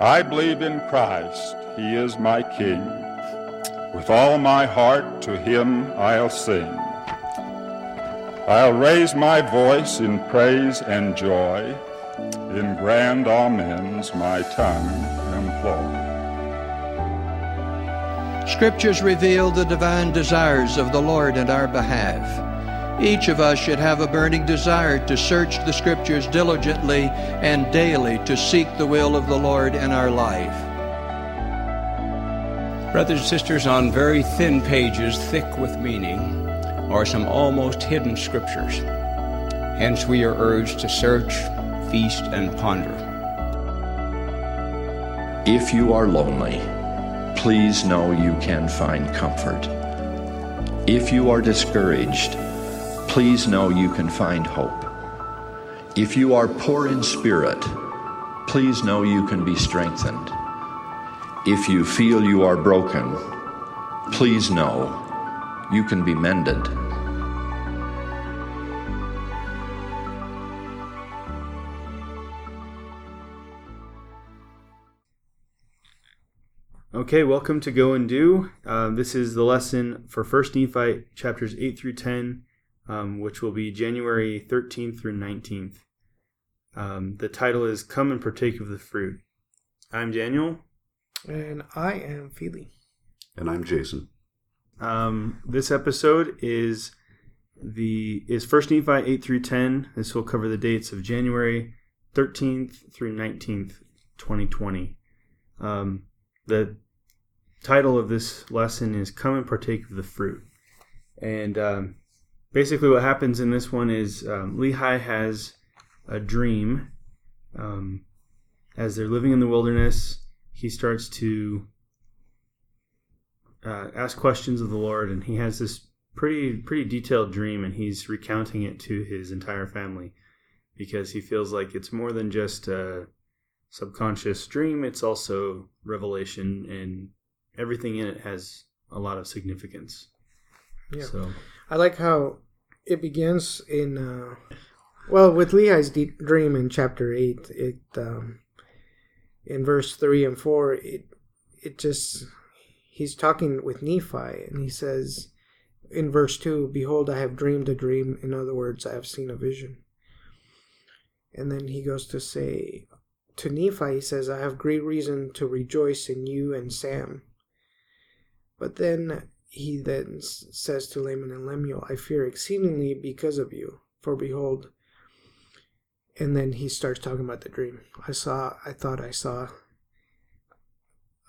I believe in Christ, He is my King. With all my heart to Him I'll sing. I'll raise my voice in praise and joy, in grand amens my tongue employ. Scriptures reveal the divine desires of the Lord in our behalf. Each of us should have a burning desire to search the Scriptures diligently and daily to seek the will of the Lord in our life. Brothers and sisters, on very thin pages, thick with meaning, are some almost hidden Scriptures. Hence, we are urged to search, feast, and ponder. If you are lonely, please know you can find comfort. If you are discouraged, please know you can find hope. If you are poor in spirit, please know you can be strengthened. If you feel you are broken, please know you can be mended. Okay, welcome to Go and Do. Uh, this is the lesson for First Nephi chapters 8 through 10 um, which will be January 13th through 19th. Um, the title is Come and Partake of the Fruit. I'm Daniel. And I am Feely. And I'm Jason. Um, this episode is the is First Nephi 8 through 10. This will cover the dates of January 13th through 19th, 2020. Um, the title of this lesson is Come and Partake of the Fruit. And um, basically what happens in this one is um, Lehi has a dream. Um, as they're living in the wilderness, he starts to uh, ask questions of the Lord, and he has this pretty pretty detailed dream, and he's recounting it to his entire family because he feels like it's more than just a subconscious dream; it's also revelation, and everything in it has a lot of significance. Yeah. So I like how it begins in uh, well with Lehi's de- dream in chapter eight. It um, in verse three and four. It it just he's talking with Nephi and he says in verse two, "Behold, I have dreamed a dream." In other words, I have seen a vision. And then he goes to say to Nephi, he says, I have great reason to rejoice in you and Sam. But then he then says to Laman and Lemuel, I fear exceedingly because of you, for behold, and then he starts talking about the dream. I saw, I thought I saw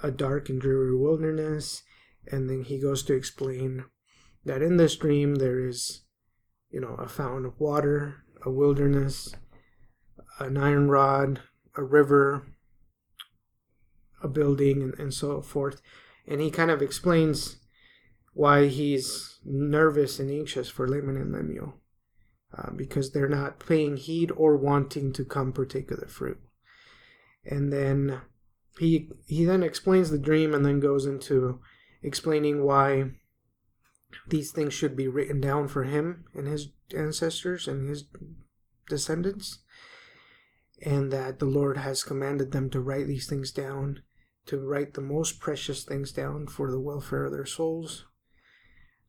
a dark and dreary wilderness, and then he goes to explain that in this dream there is, you know, a fountain of water, a wilderness, an iron rod, a river, a building, and, and so forth. And he kind of explains why he's nervous and anxious for Laman and Lemuel. Uh, because they're not paying heed or wanting to come partake of the fruit. And then he he then explains the dream and then goes into explaining why these things should be written down for him and his ancestors and his descendants and that the Lord has commanded them to write these things down to write the most precious things down for the welfare of their souls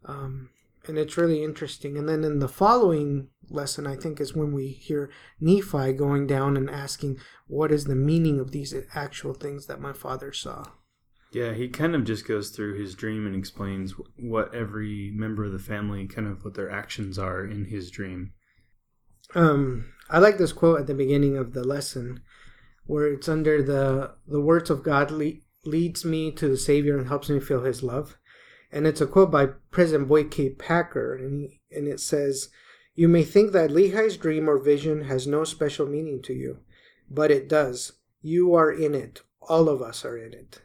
um, and it's really interesting. And then in the following lesson, I think, is when we hear Nephi going down and asking, What is the meaning of these actual things that my father saw? Yeah, he kind of just goes through his dream and explains what every member of the family, kind of what their actions are in his dream. Um, I like this quote at the beginning of the lesson, where it's under the the words of God le- leads me to the Savior and helps me feel His love and it's a quote by President Boyd K. Packer, and, he, and it says, You may think that Lehi's dream or vision has no special meaning to you, but it does. You are in it. All of us are in it.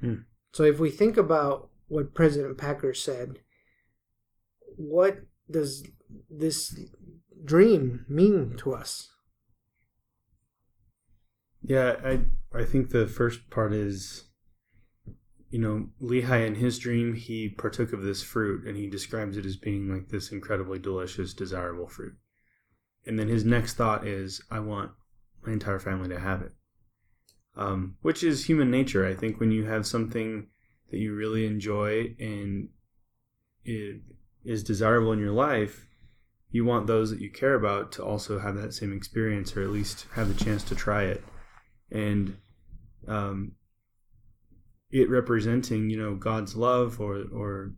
Hmm. So if we think about what President Packer said, what does this dream mean to us? Yeah, I I think the first part is you know, Lehi in his dream, he partook of this fruit and he describes it as being like this incredibly delicious, desirable fruit. And then his next thought is, I want my entire family to have it. um, which is human nature. I think when you have something that you really enjoy and it is desirable in your life, you want those that you care about to also have that same experience or at least have the chance to try it. And um, it representing, you know, God's love or, or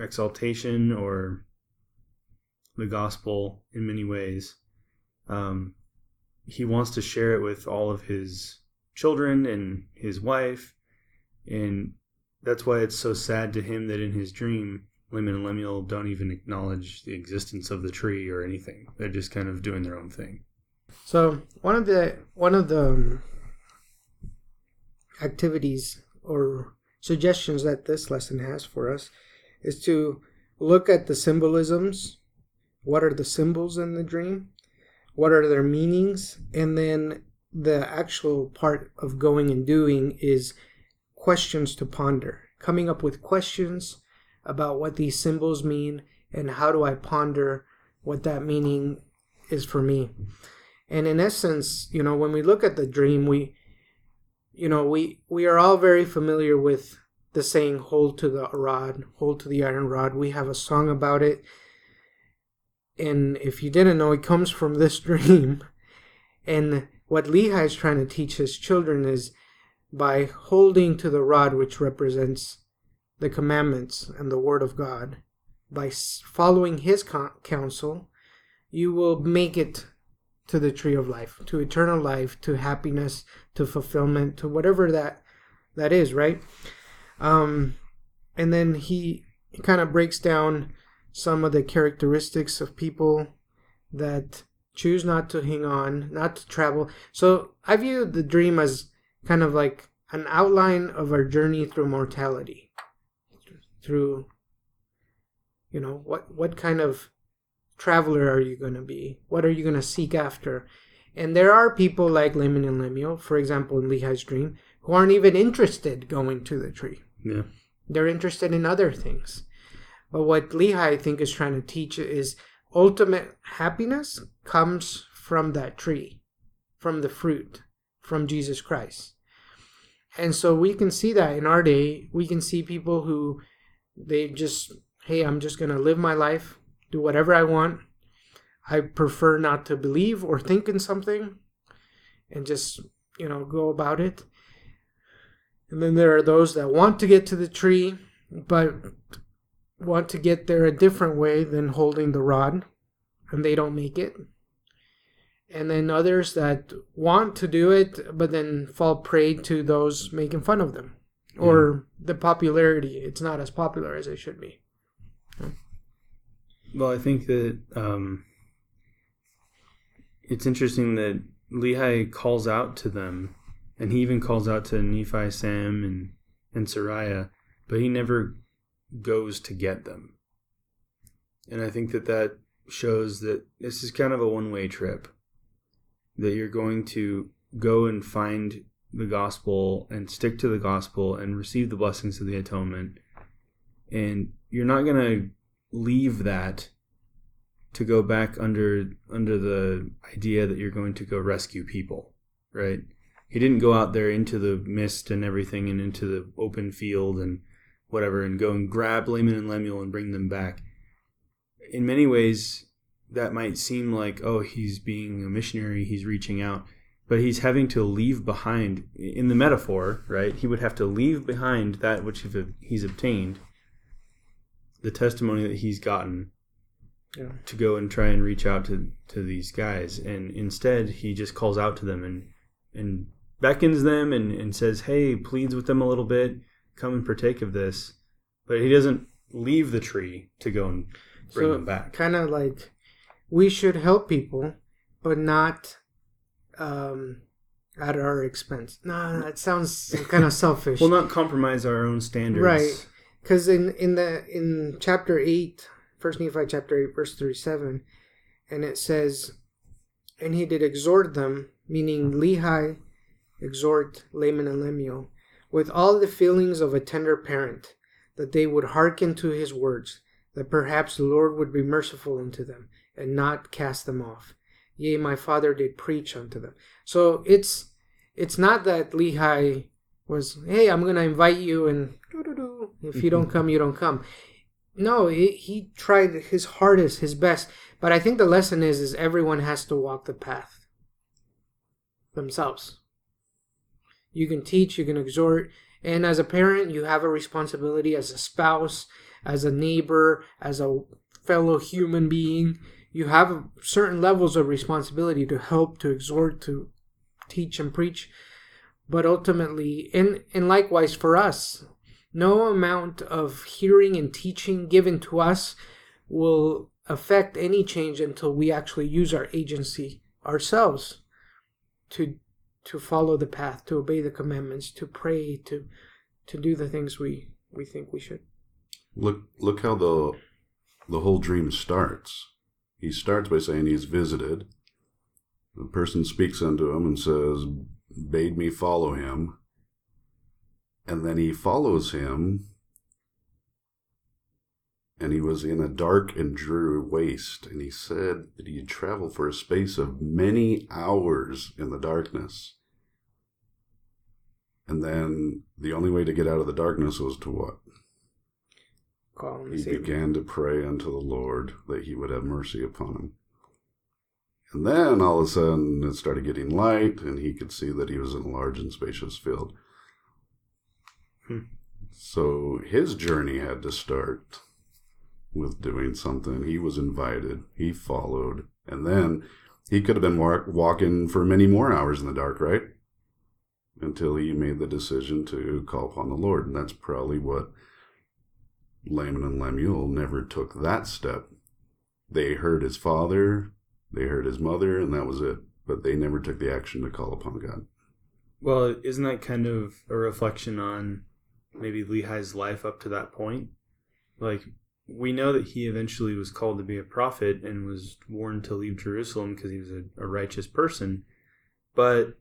exaltation or the gospel in many ways. Um, he wants to share it with all of his children and his wife. And that's why it's so sad to him that in his dream, Laman and Lemuel don't even acknowledge the existence of the tree or anything. They're just kind of doing their own thing. So one of the one of the um, activities or suggestions that this lesson has for us is to look at the symbolisms. What are the symbols in the dream? What are their meanings? And then the actual part of going and doing is questions to ponder, coming up with questions about what these symbols mean and how do I ponder what that meaning is for me. And in essence, you know, when we look at the dream, we you know, we we are all very familiar with the saying hold to the rod, hold to the iron rod. We have a song about it. And if you didn't know, it comes from this dream. And what Lehi is trying to teach his children is by holding to the rod, which represents the commandments and the word of God, by following his counsel, you will make it to the tree of life, to eternal life, to happiness, to fulfillment, to whatever that that is, right? Um, and then he, he kind of breaks down some of the characteristics of people that choose not to hang on, not to travel. So I view the dream as kind of like an outline of our journey through mortality. Through you know, what what kind of traveler are you going to be? What are you going to seek after? And there are people like Laman and Lemuel, for example, in Lehi's dream, who aren't even interested going to the tree. Yeah. They're interested in other things. But what Lehi, I think, is trying to teach is ultimate happiness comes from that tree, from the fruit, from Jesus Christ. And so we can see that in our day. We can see people who they just, hey, I'm just going to live my life, do whatever I want. I prefer not to believe or think in something and just, you know, go about it. And then there are those that want to get to the tree, but want to get there a different way than holding the rod, and they don't make it. And then others that want to do it, but then fall prey to those making fun of them or the popularity. It's not as popular as it should be. Well, I think that um, it's interesting that Lehi calls out to them, and he even calls out to Nephi, Sam, and and Sariah, but he never goes to get them. And I think that that shows that this is kind of a one way trip. That you're going to go and find the gospel and stick to the gospel and receive the blessings of the atonement. And you're not going to leave that to go back under under the idea that you're going to go rescue people, right? He didn't go out there into the mist and everything and into the open field and whatever and go and grab Laman and Lemuel and bring them back. In many ways, that might seem like, oh, he's being a missionary, he's reaching out, but he's having to leave behind, in the metaphor, right? He would have to leave behind that which he's obtained the testimony that he's gotten yeah. to go and try and reach out to to these guys. And instead he just calls out to them and and beckons them and, and says hey pleads with them a little bit. Come and partake of this. But he doesn't leave the tree to go and bring so them back. kind of like we should help people but not um at our expense. Nah that sounds kind of selfish. Well not compromise our own standards. Right because in in the in chapter 8 first nephi chapter 8 verse 37 and it says and he did exhort them meaning lehi exhort laman and lemuel with all the feelings of a tender parent that they would hearken to his words that perhaps the lord would be merciful unto them and not cast them off. Yea my father did preach unto them. So it's it's not that Lehi was, hey, I'm going to invite you and if you don't come, you don't come. No, he, he tried his hardest, his best. But I think the lesson is, is everyone has to walk the path themselves. You can teach, you can exhort, and as a parent, you have a responsibility as a spouse, as a neighbor, as a fellow human being. You have certain levels of responsibility to help, to exhort, to teach and preach. But ultimately, and, and likewise for us, no amount of hearing and teaching given to us will affect any change until we actually use our agency ourselves to to follow the path, to obey the commandments, to pray, to to do the things we we think we should. Look look how the the whole dream starts. He starts by saying he's visited. The person speaks unto him and says, Bade me follow him. And then he follows him. And he was in a dark and dreary waste. And he said that he had traveled for a space of many hours in the darkness. And then the only way to get out of the darkness was to what? he began to pray unto the Lord that he would have mercy upon him. And then all of a sudden it started getting light, and he could see that he was in a large and spacious field. So his journey had to start with doing something. He was invited, he followed, and then he could have been walk- walking for many more hours in the dark, right? Until he made the decision to call upon the Lord. And that's probably what Laman and Lemuel never took that step. They heard his father, they heard his mother, and that was it. But they never took the action to call upon God. Well, isn't that kind of a reflection on maybe Lehi's life up to that point? Like, we know that he eventually was called to be a prophet and was warned to leave Jerusalem because he was a, a righteous person. But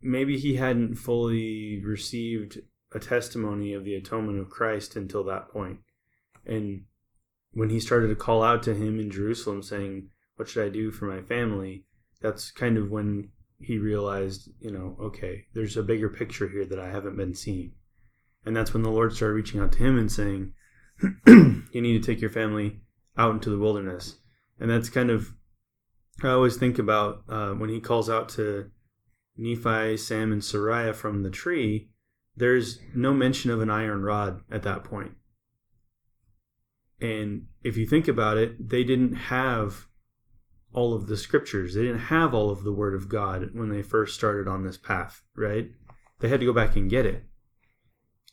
maybe he hadn't fully received a testimony of the atonement of Christ until that point. And when he started to call out to him in Jerusalem saying, What should I do for my family? That's kind of when he realized, you know, okay, there's a bigger picture here that I haven't been seeing. And that's when the Lord started reaching out to him and saying, You need to take your family out into the wilderness. And that's kind of, I always think about uh, when he calls out to Nephi, Sam, and Sariah from the tree there's no mention of an iron rod at that point. And if you think about it, they didn't have all of the scriptures. They didn't have all of the word of God when they first started on this path, right? They had to go back and get it.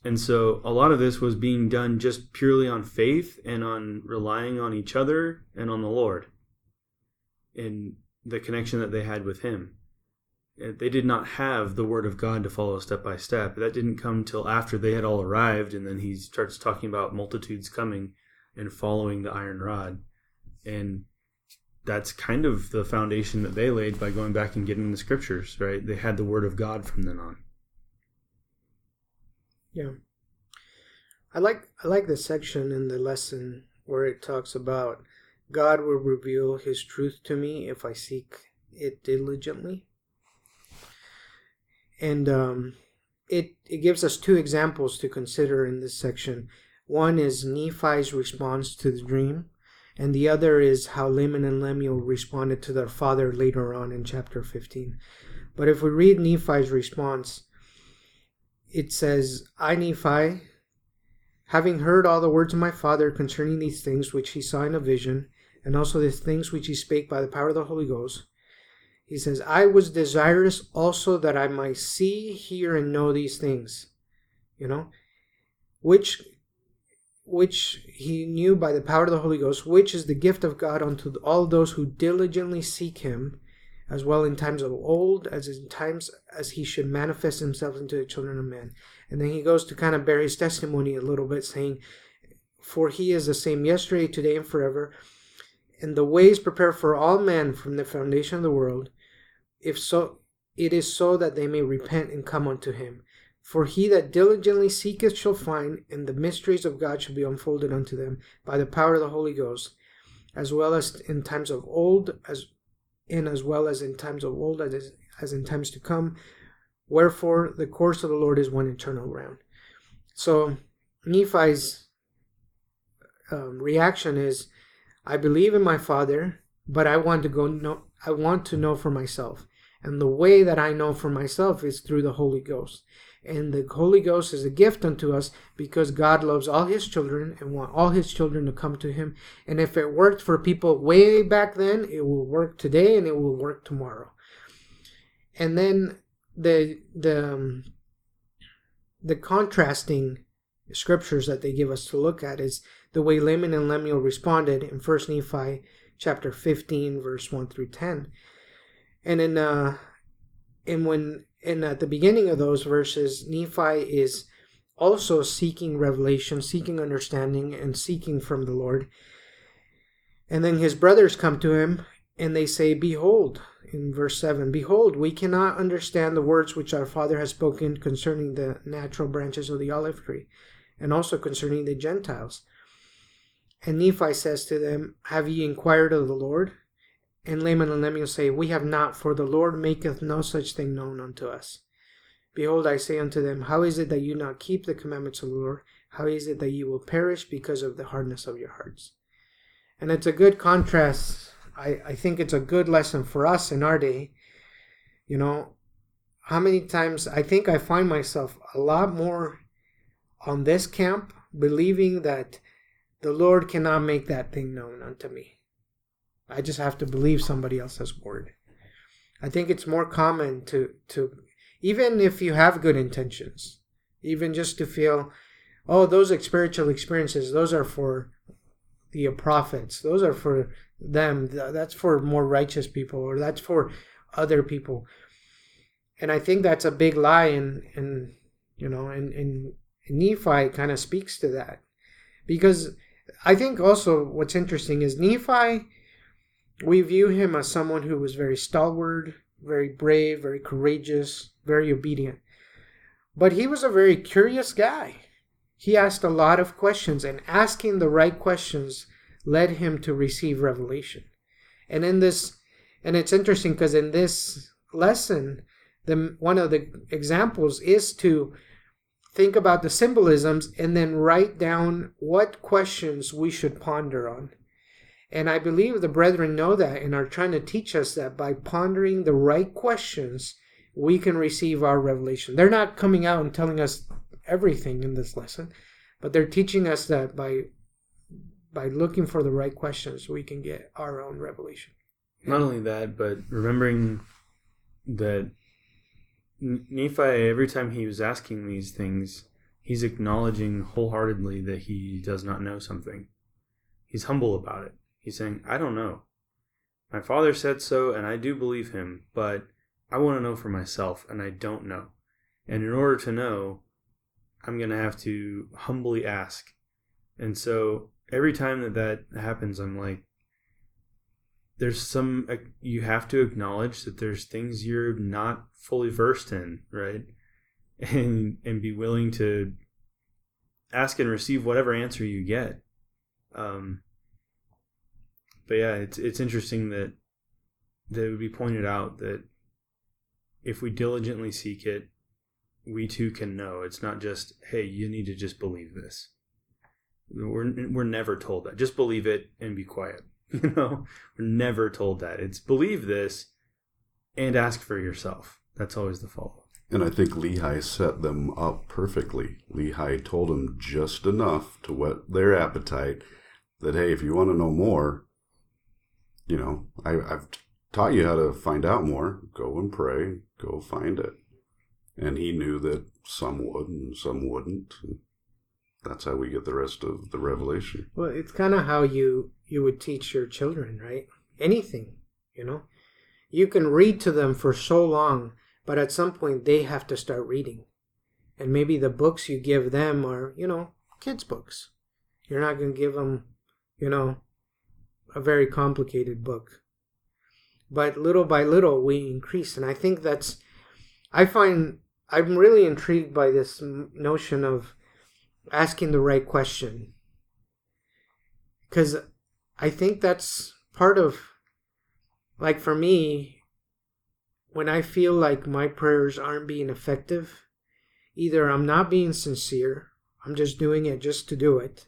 And so a lot of this was being done just purely on faith and on relying on each other and on the Lord and the connection that they had with Him they did not have the word of God to follow step by step. That didn't come till after they had all arrived, and then he starts talking about multitudes coming and following the iron rod. And that's kind of the foundation that they laid by going back and getting the scriptures, right? They had the word of God from then on. Yeah. I like I like the section in the lesson where it talks about God will reveal his truth to me if I seek it diligently and um, it it gives us two examples to consider in this section. One is Nephi's response to the dream, and the other is how Laman and Lemuel responded to their father later on in chapter 15. But if we read Nephi's response, it says, I, Nephi, having heard all the words of my father concerning these things which he saw in a vision, and also the things which he spake by the power of the Holy Ghost, he says, I was desirous also that I might see, hear, and know these things. You know, which which he knew by the power of the Holy Ghost, which is the gift of God unto all those who diligently seek him, as well in times of old as in times as he should manifest himself unto the children of men. And then he goes to kind of bear his testimony a little bit, saying, For he is the same yesterday, today, and forever. And the ways prepared for all men from the foundation of the world, if so it is so that they may repent and come unto him. For he that diligently seeketh shall find, and the mysteries of God shall be unfolded unto them by the power of the Holy Ghost, as well as in times of old, as in as well as in times of old as as in times to come. Wherefore, the course of the Lord is one eternal round. So, Nephi's um, reaction is, I believe in my Father, but I want to go know. I want to know for myself, and the way that I know for myself is through the Holy Ghost. And the Holy Ghost is a gift unto us because God loves all His children and want all His children to come to Him. And if it worked for people way back then, it will work today and it will work tomorrow. And then the the um, the contrasting scriptures that they give us to look at is the way Laman and Lemuel responded in First Nephi chapter 15 verse 1 through 10 and in uh and when and at the beginning of those verses Nephi is also seeking revelation seeking understanding and seeking from the Lord and then his brothers come to him and they say behold in verse 7 behold we cannot understand the words which our father has spoken concerning the natural branches of the olive tree and also concerning the gentiles and Nephi says to them, Have ye inquired of the Lord? And Laman and Lemuel say, We have not, for the Lord maketh no such thing known unto us. Behold, I say unto them, How is it that you not keep the commandments of the Lord? How is it that you will perish because of the hardness of your hearts? And it's a good contrast. I, I think it's a good lesson for us in our day. You know, how many times I think I find myself a lot more on this camp, believing that the Lord cannot make that thing known unto me. I just have to believe somebody else's word. I think it's more common to to even if you have good intentions, even just to feel, oh, those spiritual experiences, those are for the prophets. Those are for them. That's for more righteous people, or that's for other people. And I think that's a big lie, and and you know, and and Nephi kind of speaks to that because I think also what's interesting is Nephi, we view him as someone who was very stalwart, very brave, very courageous, very obedient. But he was a very curious guy. He asked a lot of questions, and asking the right questions led him to receive revelation. And in this, and it's interesting because in this lesson, the one of the examples is to think about the symbolisms, and then write down what questions we should ponder on. And I believe the brethren know that and are trying to teach us that by pondering the right questions, we can receive our revelation. They're not coming out and telling us everything in this lesson, but they're teaching us that by by looking for the right questions, we can get our own revelation. Not only that, but remembering that Nephi, every time he was asking these things, he's acknowledging wholeheartedly that he does not know something. He's humble about it. He's saying, I don't know. My father said so, and I do believe him, but I want to know for myself, and I don't know. And in order to know, I'm going to have to humbly ask. And so every time that that happens, I'm like, there's some you have to acknowledge that there's things you're not fully versed in right and and be willing to ask and receive whatever answer you get um but yeah it's it's interesting that that it would be pointed out that if we diligently seek it we too can know it's not just hey you need to just believe this we're we're never told that just believe it and be quiet You know, we're never told that. It's believe this and ask for yourself. That's always the follow. And I think Lehi set them up perfectly. Lehi told them just enough to whet their appetite that, hey, if you want to know more, you know, I, have taught you how to find out more. Go and pray, go find it. And he knew that some would and some wouldn't. That's how we get the rest of the revelation. Well, it's kind of how you you would teach your children, right? Anything, you know. You can read to them for so long, but at some point they have to start reading. And maybe the books you give them are, you know, kids' books. You're not going to give them, you know, a very complicated book. But little by little, we increase. And I think that's, I find, I'm really intrigued by this notion of asking the right question. Because I think that's part of, like for me, when I feel like my prayers aren't being effective, either I'm not being sincere, I'm just doing it just to do it,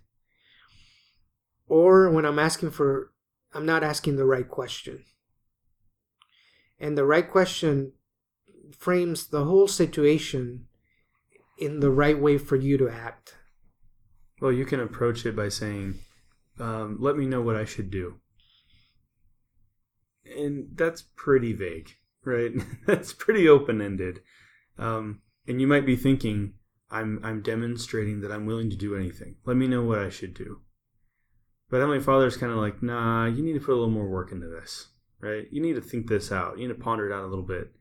or when I'm asking for, I'm not asking the right question. And the right question frames the whole situation in the right way for you to act. Well, you can approach it by saying, um, "Let me know what I should do," and that's pretty vague, right? that's pretty open ended. Um, and you might be thinking, "I'm I'm demonstrating that I'm willing to do anything. Let me know what I should do." But Heavenly Father's kind of like, "Nah, you need to put a little more work into this, right? You need to think this out. You need to ponder it out a little bit.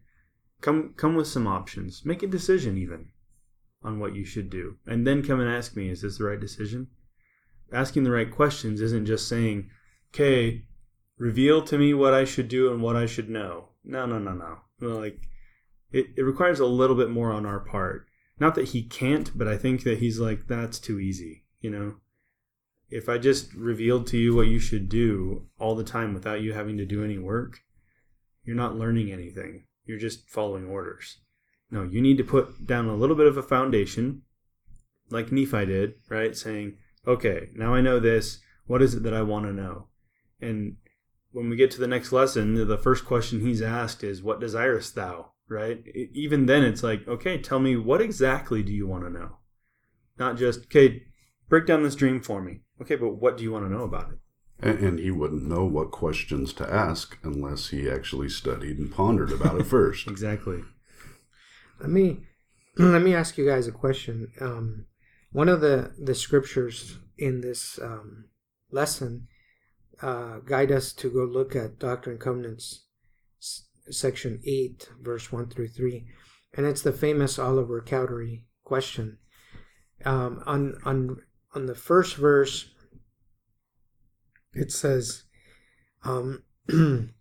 Come come with some options. Make a decision even." on what you should do. And then come and ask me, is this the right decision? Asking the right questions isn't just saying, okay, reveal to me what I should do and what I should know. No, no, no, no. Like, it, it requires a little bit more on our part. Not that he can't, but I think that he's like, that's too easy, you know? If I just revealed to you what you should do all the time without you having to do any work, you're not learning anything. You're just following orders. No, you need to put down a little bit of a foundation, like Nephi did, right? Saying, okay, now I know this. What is it that I want to know? And when we get to the next lesson, the first question he's asked is, What desirest thou? Right? Even then, it's like, okay, tell me what exactly do you want to know? Not just, okay, break down this dream for me. Okay, but what do you want to know about it? And, and, he wouldn't know what questions to ask unless he actually studied and pondered about it first. exactly. Let me let me ask you guys a question. Um, one of the the scriptures in this um, lesson uh, guide us to go look at Doctrine and Covenants, section eight, verse one through three, and it's the famous Oliver Cowdery question. Um, on on on the first verse, it says. Um,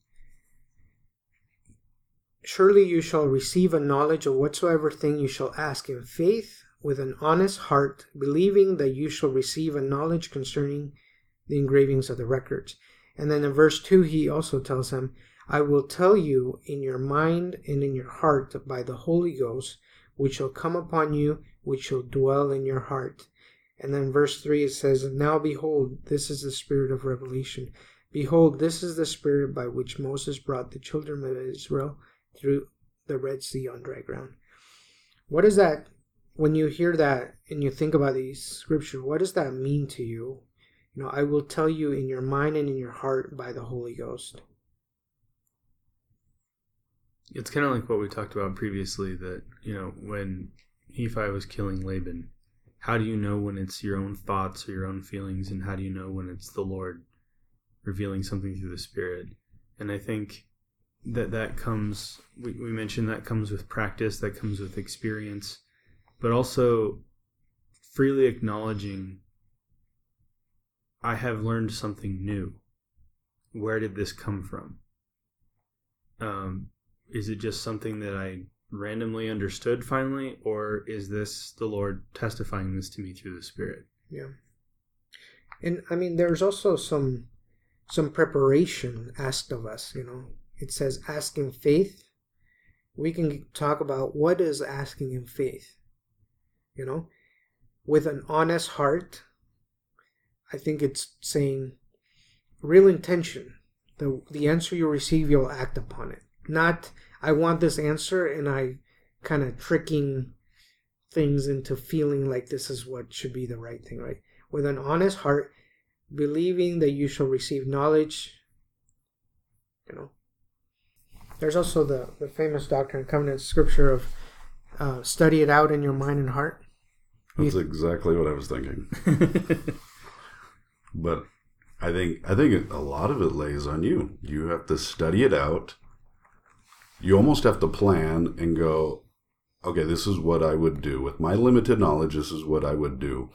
Surely you shall receive a knowledge of whatsoever thing you shall ask in faith with an honest heart, believing that you shall receive a knowledge concerning the engravings of the records. And then in verse 2, he also tells him, I will tell you in your mind and in your heart by the Holy Ghost, which shall come upon you, which shall dwell in your heart. And then verse 3 it says, Now behold, this is the spirit of revelation. Behold, this is the spirit by which Moses brought the children of Israel through the Red Sea on dry ground. What is that when you hear that and you think about these scriptures? What does that mean to you? You know, I will tell you in your mind and in your heart by the Holy Ghost. It's kind of like what we talked about previously that, you know, when Nephi was killing Laban, how do you know when it's your own thoughts or your own feelings, and how do you know when it's the Lord revealing something through the Spirit? And I think that that comes we, we mentioned that comes with practice that comes with experience but also freely acknowledging i have learned something new where did this come from um, is it just something that i randomly understood finally or is this the lord testifying this to me through the spirit? Yeah. And i mean there's also some some preparation asked of us you know. It says asking faith. We can talk about what is asking in faith you know. With an honest heart i think it's saying real intention the the answer you receive you'll act upon it. Not i want this answer and i kind of tricking things into feeling like this is what should be the right thing right with an honest heart believing that you shall receive knowledge you know there's also the, the famous Doctrine and Covenants scripture of uh, study it out in your mind and heart. That's you, exactly what I was thinking. but I think I think a lot of it lays on you. You have to study it out. You almost have to plan and go, okay, this is what I would do with my limited knowledge. This is what I would do.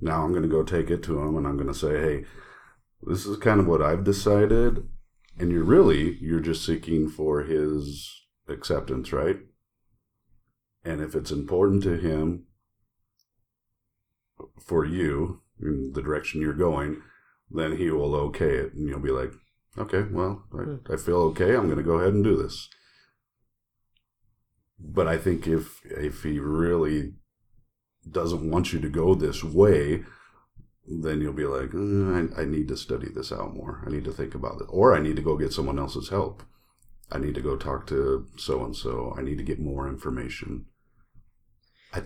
Now I'm going to go take it to him and I'm going to say, hey, this is kind of what I've decided and you're really you're just seeking for his acceptance right and if it's important to him for you in the direction you're going then he will okay it and you'll be like okay well i, hmm. I feel okay i'm going to go ahead and do this but I think if if he really doesn't want you to go this way, then you'll be like, mm, I, I need to study this out more. I need to think about it, or I need to go get someone else's help. I need to go talk to so and so. I need to get more information. I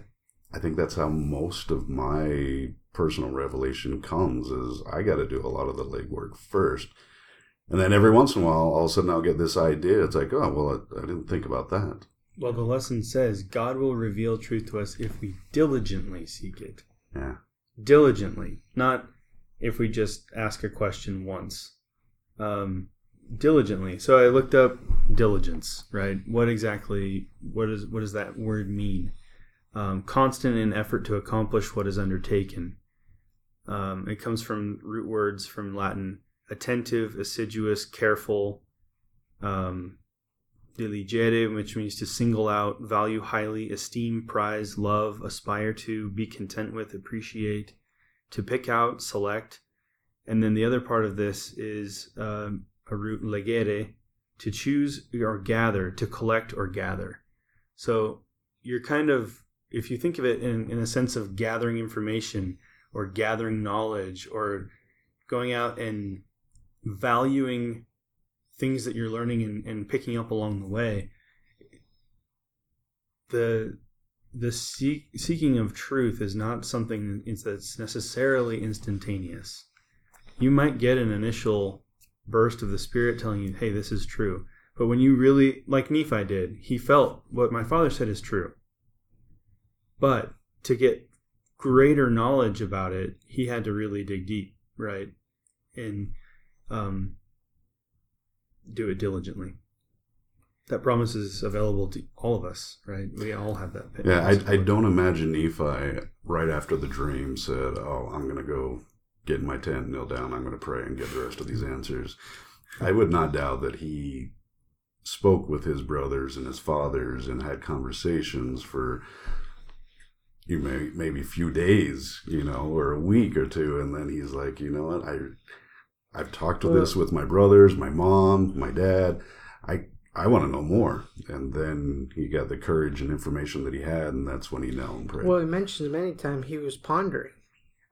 I think that's how most of my personal revelation comes. Is I got to do a lot of the legwork first, and then every once in a while, all of a sudden, I'll get this idea. It's like, oh well, I, I didn't think about that. Well, the lesson says God will reveal truth to us if we diligently seek it. Yeah. Diligently, not if we just ask a question once. Um, diligently. So I looked up diligence, right? What exactly what is what does that word mean? Um, constant in effort to accomplish what is undertaken. Um, it comes from root words from Latin: attentive, assiduous, careful. Um, diligere, which means to single out, value highly, esteem, prize, love, aspire to, be content with, appreciate, to pick out, select. And then the other part of this is um, a root legere, to choose or gather, to collect or gather. So you're kind of, if you think of it in, in a sense of gathering information or gathering knowledge or going out and valuing things that you're learning and, and picking up along the way, the the seek, seeking of truth is not something that's necessarily instantaneous. You might get an initial burst of the Spirit telling you, hey, this is true. But when you really, like Nephi did, he felt what my father said is true. But to get greater knowledge about it, he had to really dig deep, right? And um, do it diligently. That promise is available to all of us, right? We all have that. Yeah, I, I don't imagine Nephi right after the dream said, "Oh, I'm going to go get in my tent, kneel down, I'm going to pray and get the rest of these answers. I would not doubt that he spoke with his brothers and his fathers and had conversations for you may maybe a few days, you know, or a week or two, and then he's like, you know what, I I've talked to this with my brothers, my mom, my dad. I I want to know more. And then he got the courage and information that he had, and that's when he knelt and prayed. Well, he mentions many times he was pondering.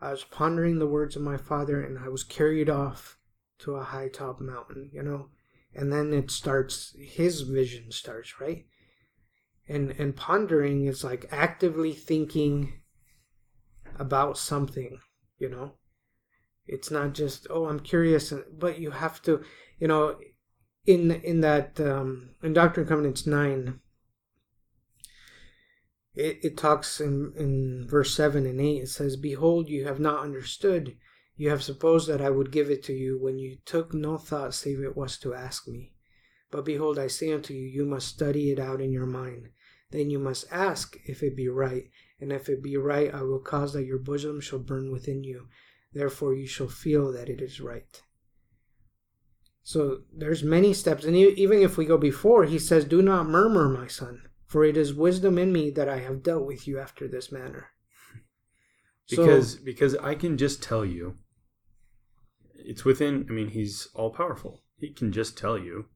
I was pondering the words of my father and I was carried off to a high top mountain, you know. And then it starts his vision starts, right? And and pondering is like actively thinking about something, you know. It's not just oh I'm curious, but you have to, you know, in in that um, in Doctrine and Covenants nine, it, it talks in, in verse 7 and 8 it says behold you have not understood. You have supposed that i would give it to you when you took no thought save it was to ask me. But behold i say unto you you must study it out in your mind. Then you must ask if it be right and if it be right i will cause that your bosom shall burn within you therefore you shall feel that it is right so there's many steps and even if we go before he says do not murmur my son for it is wisdom in me that I have dealt with you after this manner. Because so, because I can just tell you it's within I mean he's all powerful. He can just tell you.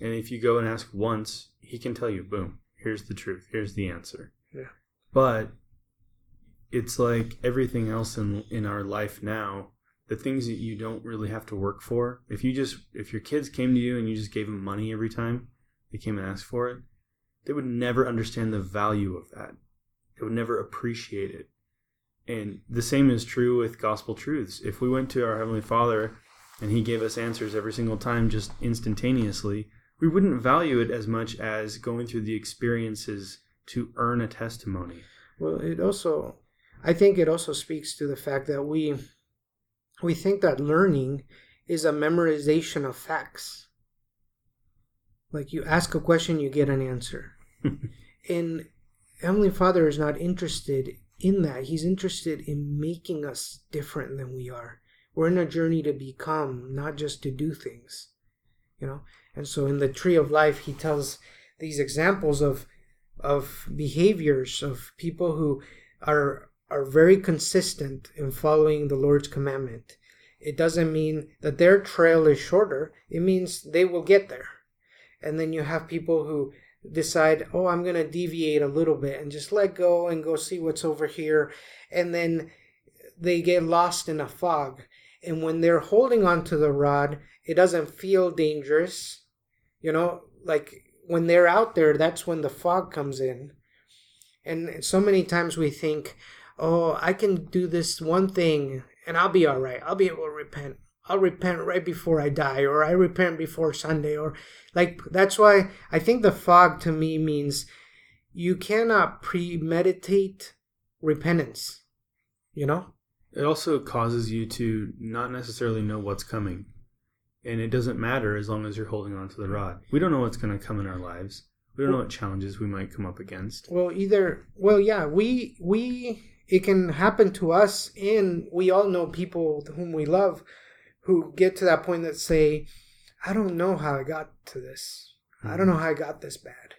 And if you go and ask once, he can tell you, boom, here's the truth, here's the answer. Yeah. But it's like everything else in in our life now, the things that you don't really have to work for. If you just if your kids came to you and you just gave them money every time they came and asked for it, they would never understand the value of that. They would never appreciate it. And the same is true with gospel truths. If we went to our Heavenly Father and He gave us answers every single time just instantaneously, we wouldn't value it as much as going through the experiences to earn a testimony. Well, it also, I think it also speaks to the fact that we, we think that learning is a memorization of facts. Like you ask a question, you get an answer. and Heavenly Father is not interested in that. He's interested in making us different than we are. We're in a journey to become, not just to do things. You know? And so in the tree of life, he tells these examples of of behaviors of people who are are very consistent in following the Lord's commandment. It doesn't mean that their trail is shorter. It means they will get there. And then you have people who decide, oh, I'm going to deviate a little bit and just let go and go see what's over here. And then they get lost in a fog. And when they're holding onto the rod, it doesn't feel dangerous. You know, like when they're out there, that's when the fog comes in. And so many times we think, oh, I can do this one thing and I'll be all right. I'll be able to repent. I'll repent right before I die, or I repent before Sunday, or like that's why I think the fog to me means you cannot premeditate repentance. You know? It also causes you to not necessarily know what's coming. And it doesn't matter as long as you're holding on to the rod. We don't know what's going to come in our lives. We don't know what challenges we might come up against. Well, either well, yeah, we we it can happen to us and we all know people whom we love who get to that point that say i don't know how i got to this. I don't know mm. how i got this bad.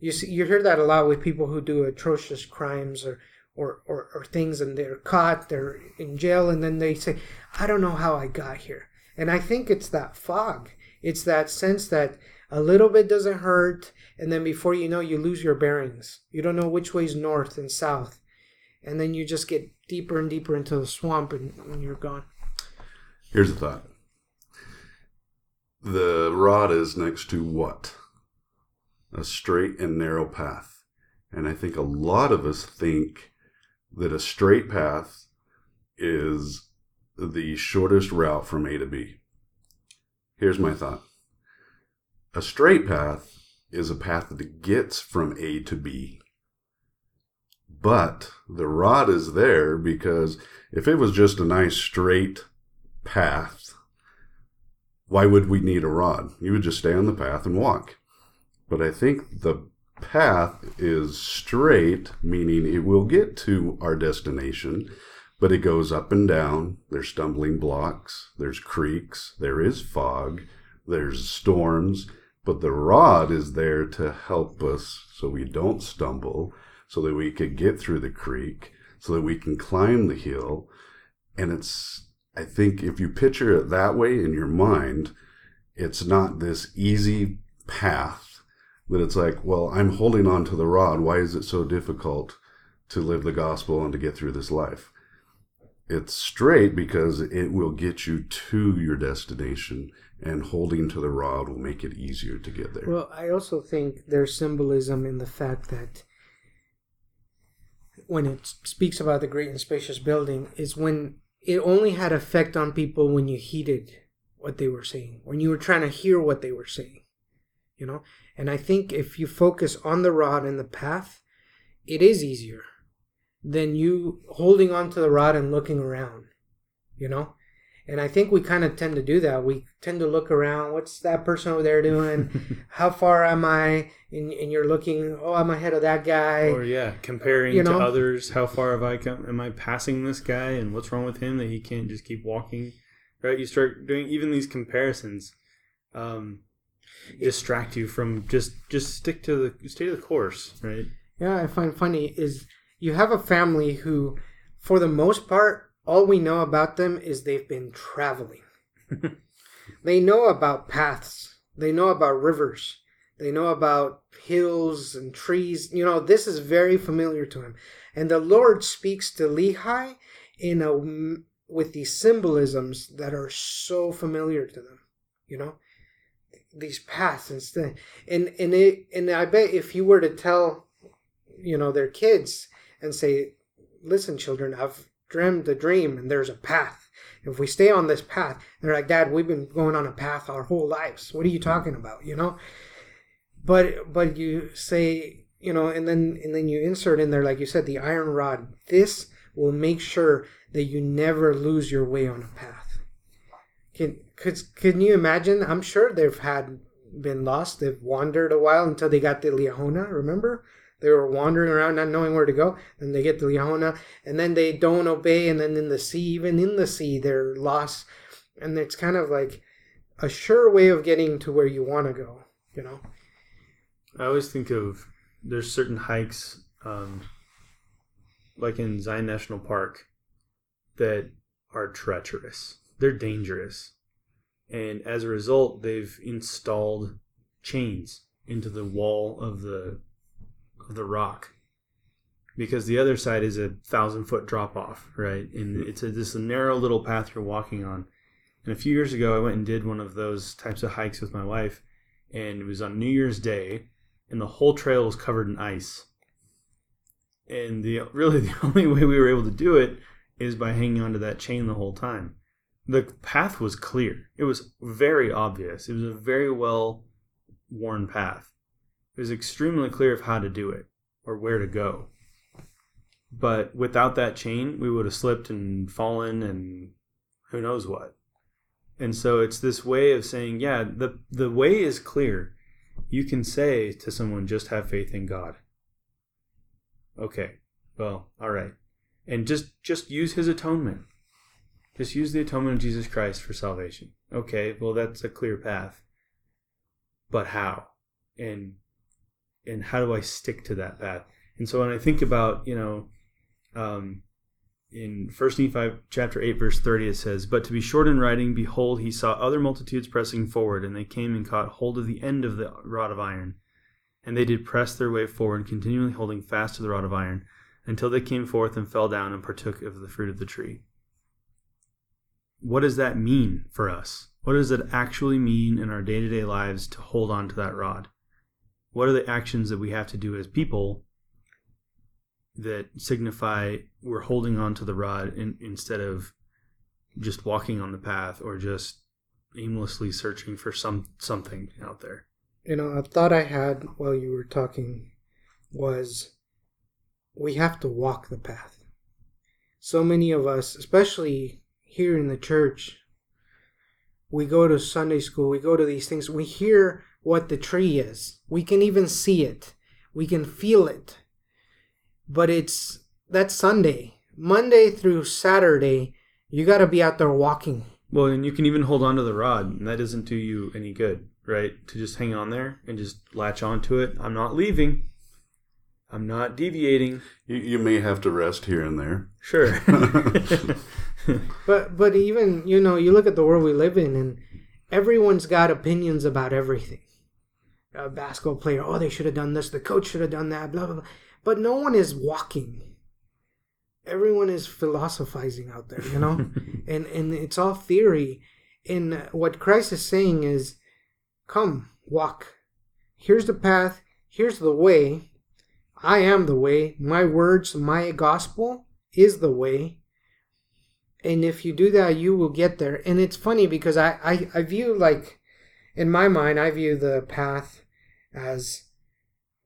You see you hear that a lot with people who do atrocious crimes or or, or, or things and they're caught they're in jail and then they say i don't know how i got here. And i think it's that fog. It's that sense that a little bit doesn't hurt and then before you know you lose your bearings. You don't know which way's north and south and then you just get deeper and deeper into the swamp and, and you're gone. Here's the thought. The rod is next to what? A straight and narrow path. And I think a lot of us think that a straight path is the shortest route from A to B. Here's my thought a straight path is a path that gets from A to B. But the rod is there because if it was just a nice straight path, why would we need a rod? You would just stay on the path and walk. But I think the path is straight, meaning it will get to our destination, but it goes up and down. There's stumbling blocks, there's creeks, there is fog, there's storms, but the rod is there to help us so we don't stumble so that we could get through the creek, so that we can climb the hill. And it's, I think, if you picture it that way in your mind, it's not this easy path that it's like, well, I'm holding on to the rod. Why is it so difficult to live the gospel and to get through this life? It's straight because it will get you to your destination and holding to the rod will make it easier to get there. Well, I also think there's symbolism in the fact that when it speaks about the great and spacious building is when it only had effect on people when you heeded what they were saying, when you were trying to hear what they were saying, you know. And I think if you focus on the rod and the path, it is easier than you holding on to the rod and looking around, you know. And I think we kind of tend to do that. We tend to look around. What's that person over there doing? How far am I? And, and you're looking. Oh, I'm ahead of that guy. Or yeah, comparing you know? to others. How far have I come? Am I passing this guy? And what's wrong with him that he can't just keep walking? Right? You start doing even these comparisons. Um, distract you from just just stick to the stay to the course. Right? Yeah, I find funny is you have a family who, for the most part, all we know about them is they've been traveling. they know about paths, they know about rivers, they know about hills and trees. You know, this is very familiar to him. And the Lord speaks to Lehi in a with these symbolisms that are so familiar to them. You know, these paths and and and it and I bet if you were to tell, you know, their kids and say, "Listen, children, I've dreamed a dream and there's a path. If we stay on this path, they're like, Dad, we've been going on a path our whole lives. What are you talking about? You know? But but you say, you know, and then and then you insert in there, like you said, the iron rod. This will make sure that you never lose your way on a path. Can could can you imagine? I'm sure they've had been lost. They've wandered a while until they got to Liahona, remember? They were wandering around not knowing where to go. Then they get to Liahona, and then they don't obey, and then in the sea, even in the sea, they're lost. And it's kind of like a sure way of getting to where you want to go, you know? I always think of there's certain hikes, um, like in Zion National Park, that are treacherous. They're dangerous. And as a result, they've installed chains into the wall of the of the rock because the other side is a thousand foot drop off, right? And it's a, this narrow little path you're walking on. And a few years ago, I went and did one of those types of hikes with my wife, and it was on New Year's Day, and the whole trail was covered in ice. And the really the only way we were able to do it is by hanging onto that chain the whole time. The path was clear. It was very obvious. It was a very well worn path. It was extremely clear of how to do it or where to go but without that chain, we would have slipped and fallen and who knows what. And so it's this way of saying, yeah, the the way is clear. You can say to someone, just have faith in God. Okay, well, all right, and just just use His atonement. Just use the atonement of Jesus Christ for salvation. Okay, well, that's a clear path. But how? And and how do I stick to that path? And so when I think about, you know, um, in First Nephi chapter eight verse thirty, it says, "But to be short in writing, behold, he saw other multitudes pressing forward, and they came and caught hold of the end of the rod of iron, and they did press their way forward, continually holding fast to the rod of iron, until they came forth and fell down and partook of the fruit of the tree." What does that mean for us? What does it actually mean in our day to day lives to hold on to that rod? What are the actions that we have to do as people that signify we're holding on to the rod in, instead of just walking on the path or just aimlessly searching for some something out there. You know, a thought I had while you were talking was we have to walk the path. So many of us, especially here in the church, we go to Sunday school, we go to these things, we hear what the tree is. We can even see it. We can feel it but it's that's Sunday. Monday through Saturday, you got to be out there walking. Well, and you can even hold on to the rod, and that doesn't do you any good, right? To just hang on there and just latch onto it. I'm not leaving. I'm not deviating. You, you may have to rest here and there. Sure. but but even you know you look at the world we live in, and everyone's got opinions about everything. A basketball player, oh, they should have done this. The coach should have done that. Blah blah blah. But no one is walking. Everyone is philosophizing out there you know? And and it's all theory. And what christ is saying is come walk. Here's the path. Here's the way. I am the way. My words my gospel is the way. And if you do that you will get there. And it's funny because i i, I view like in my mind i view the path as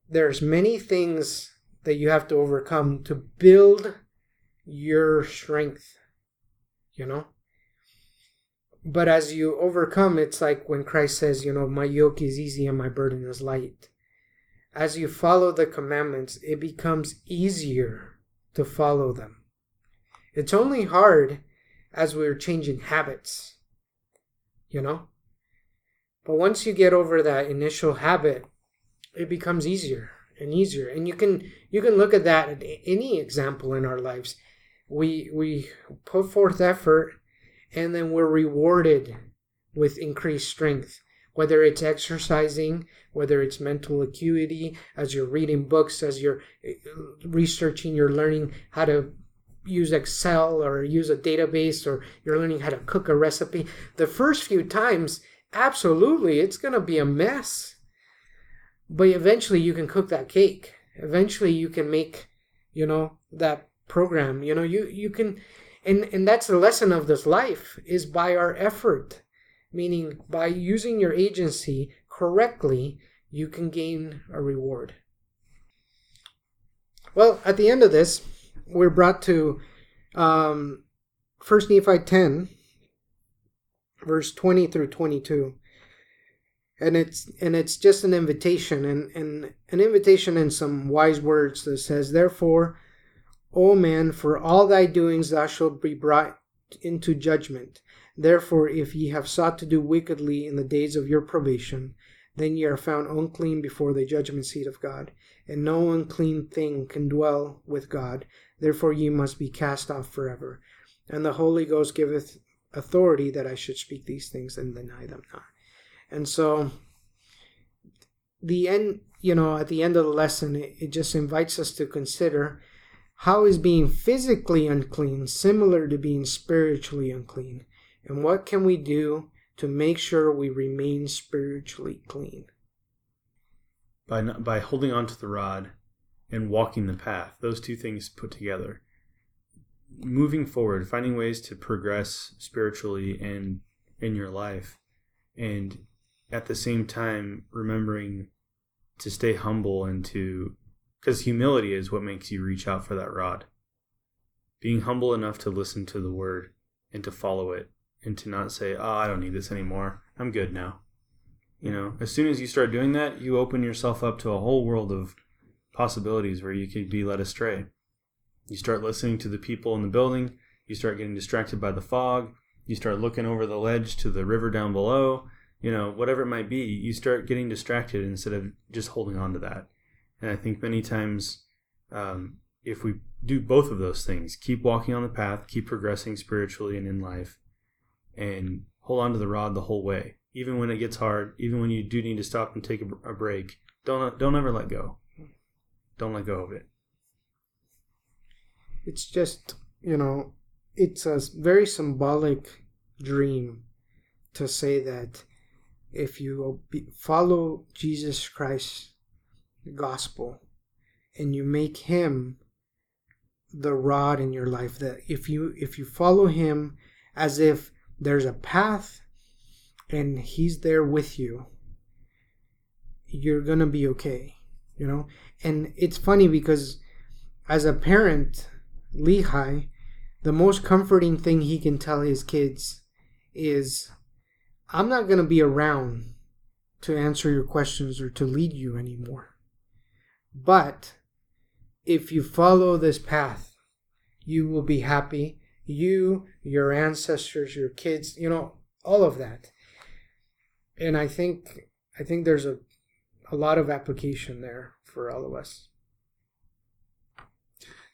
there's many things that you have to overcome to build your strength, you know? But as you overcome, it's like when Christ says, you know, my yoke is easy and my burden is light. As you follow the commandments, it becomes easier to follow them. It's only hard as we're changing habits, you know? But once you get over that initial habit, it becomes easier and easier. And you can you can look at that at any example in our lives. We we put forth effort and then we're rewarded with increased strength. Whether it's exercising, whether it's mental acuity, as you're reading books, as you're uh, researching, you're learning how to use Excel or use a database, or you're learning how to cook a recipe. The first few times, absolutely, it's going to be a mess but eventually you can cook that cake. Eventually you can make you know that program. You know you you can and and that's the lesson of this life is by our effort meaning by using your agency correctly you can gain a reward. Well at the end of this we're brought to um, 1 nephi 10 verse 20 through 22 and it's and it's just an invitation and, and an invitation and some wise words that says therefore o man for all thy doings thou shalt be brought into judgment. Therefore if ye have sought to do wickedly in the days of your probation then ye are found unclean before the judgment seat of god and no unclean thing can dwell with god. Therefore ye must be cast off forever. And the holy ghost giveth authority that i should speak these things and deny them not and so the end, you know, at the end of the lesson, it, it just invites us to consider how is being physically unclean similar to being spiritually unclean? And what can we do to make sure we remain spiritually clean? By, not, by holding on to the rod and walking the path, those two things put together. Moving forward, finding ways to progress spiritually and in your life, and at the same time remembering to stay humble and to because humility is what makes you reach out for that rod. Being humble enough to listen to the word and to follow it and to not say, oh, I don't need this anymore. I'm good now. You know, as soon as you start doing that, you open yourself up to a whole world of possibilities where you could be led astray. You start listening to the people in the building, you start getting distracted by the fog, you start looking over the ledge to the river down below, you know, whatever it might be, you start getting distracted instead of just holding on to that. And I think many times, um, if we do both of those things, keep walking on the path, keep progressing spiritually and in life, and hold on to the rod the whole way, even when it gets hard, even when you do need to stop and take a, a break, don't don't ever let go. Don't let go of it. It's just you know, it's a very symbolic dream to say that if you follow Jesus Christ's gospel and you make him the rod in your life that if you if you follow him as if there's a path and he's there with you you're going to be okay you know? And it's funny because as a parent Lehi the most comforting thing he can tell his kids is I'm not going to be around to answer your questions or to lead you anymore but if you follow this path, you will be happy. You, your ancestors, your kids, you know, all of that. And I think I think there's a a lot of application there for all of us.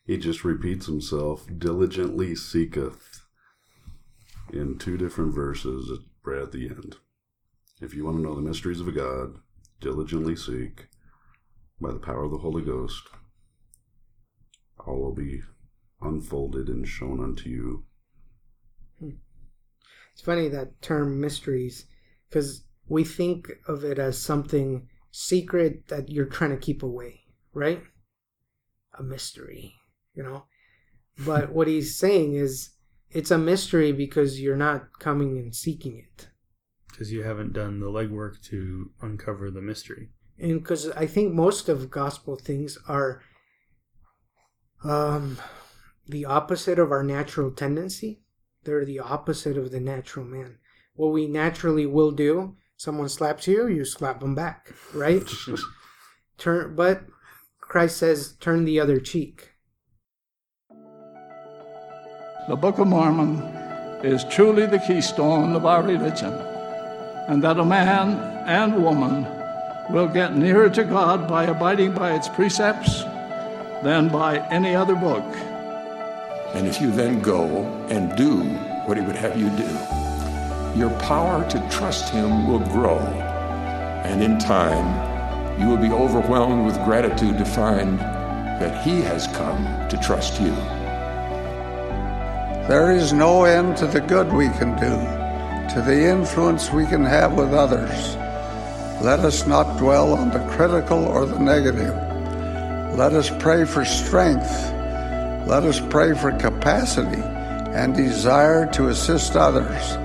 He just repeats himself, diligently seeketh in two different verses right at the end. If you want to know the mysteries of a God, diligently seek by the power of the Holy Ghost, all will be unfolded and shown unto you. Hmm. It's funny that term mysteries, because we think of it as something secret that you're trying to keep away, right? A mystery, you know? But what he's saying is it's a mystery because you're not coming and seeking it. Because you haven't done the legwork to uncover the mystery and because I think most of gospel things are um, the opposite of our natural tendency. They're the opposite of the natural man. What we naturally will do, someone slaps you, you slap them back, right? turn, but Christ says, turn the other cheek. The Book of Mormon is truly the keystone of our religion, and that a man and woman will get nearer to God by abiding by its precepts than by any other book. And if you then go and do what He would have you do, your power to trust Him will grow. And in time, you will be overwhelmed with gratitude to find that He has come to trust you. There is no end to the good we can do, to the influence we can have with others let us not dwell on the critical or the negative. Let us pray for strength. Let us pray for capacity and desire to assist others.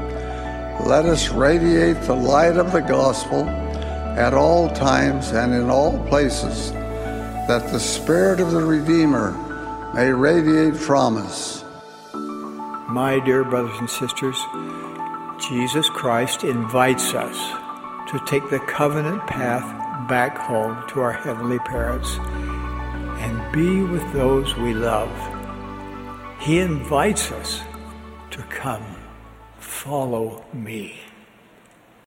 Let us radiate the light of the gospel at all times and in all places, that the Spirit of the Redeemer may radiate from us. My dear brothers and sisters, Jesus Christ invites us to take the covenant path back home to our heavenly parents and be with those we love. He invites us to come, follow me.